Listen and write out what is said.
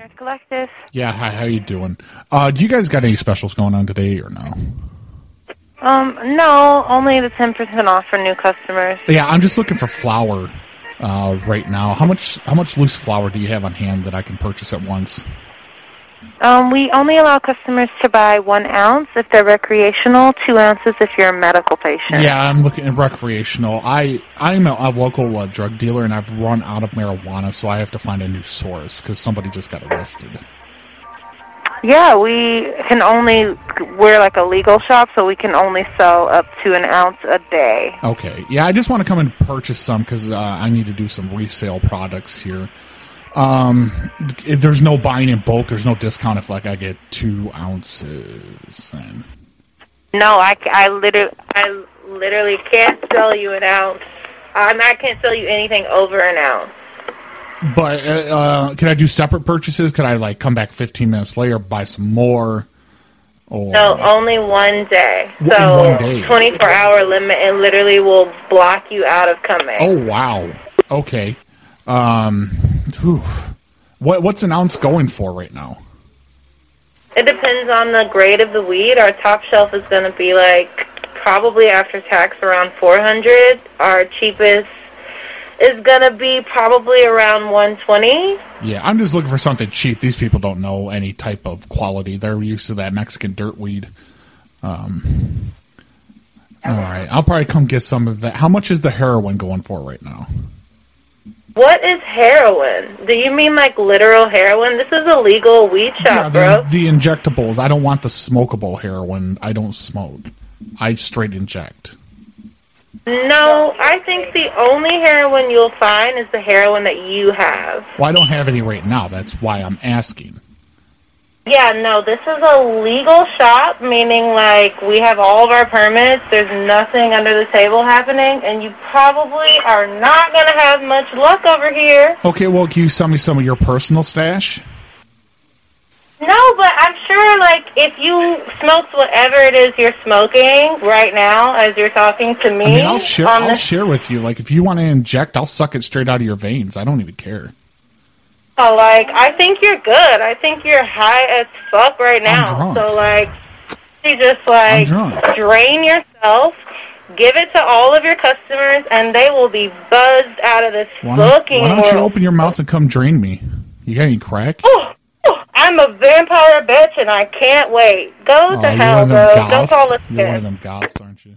Nurse Collective. Yeah, hi, how you doing? Uh, do you guys got any specials going on today or no? Um, no, only the 10% off for new customers. Yeah, I'm just looking for flour uh, right now. How much how much loose flour do you have on hand that I can purchase at once? Um, we only allow customers to buy one ounce if they're recreational, two ounces if you're a medical patient. Yeah, I'm looking at recreational. I I'm a, a local uh, drug dealer and I've run out of marijuana, so I have to find a new source because somebody just got arrested. Yeah, we can only, we're like a legal shop, so we can only sell up to an ounce a day. Okay, yeah, I just want to come and purchase some because uh, I need to do some resale products here. Um, there's no buying in bulk. There's no discount if like I get two ounces. Then No, I, I, literally, I literally can't sell you an ounce. Um, I can't sell you anything over an ounce. But uh, uh, can I do separate purchases? Could I like come back 15 minutes later, buy some more? Or No, only one day. So one day. 24 hour limit and literally will block you out of coming. oh wow, okay. Um, whew. what what's an ounce going for right now? It depends on the grade of the weed. Our top shelf is going to be like probably after tax around 400. Our cheapest is going to be probably around 120. Yeah, I'm just looking for something cheap. These people don't know any type of quality. They're used to that Mexican dirt weed. Um, all right, I'll probably come get some of that. How much is the heroin going for right now? What is heroin? Do you mean like literal heroin? This is a legal weed shop, the, bro. the injectables. I don't want the smokable heroin. I don't smoke. I straight inject. No, I think the only heroin you'll find is the heroin that you have. Well, I don't have any right now. That's why I'm asking. Yeah, no, this is a legal shop, meaning like we have all of our permits. There's nothing under the table happening, and you probably are not going to have much luck over here. Okay, well, can you sell me some of your personal stash? No, but I'm sure, like, if you smoked whatever it is you're smoking right now as you're talking to me, I mean, I'll share. I'll share with you. Like, if you want to inject, I'll suck it straight out of your veins. I don't even care. Like I think you're good. I think you're high as fuck right now. So like, you just like drain yourself, give it to all of your customers, and they will be buzzed out of this Why fucking why don't you open your mouth and come drain me? You got any crack? Oh, oh, I'm a vampire bitch, and I can't wait. Go Oh, to hell, one of them bro. Don't call us You're one of them goths, aren't you?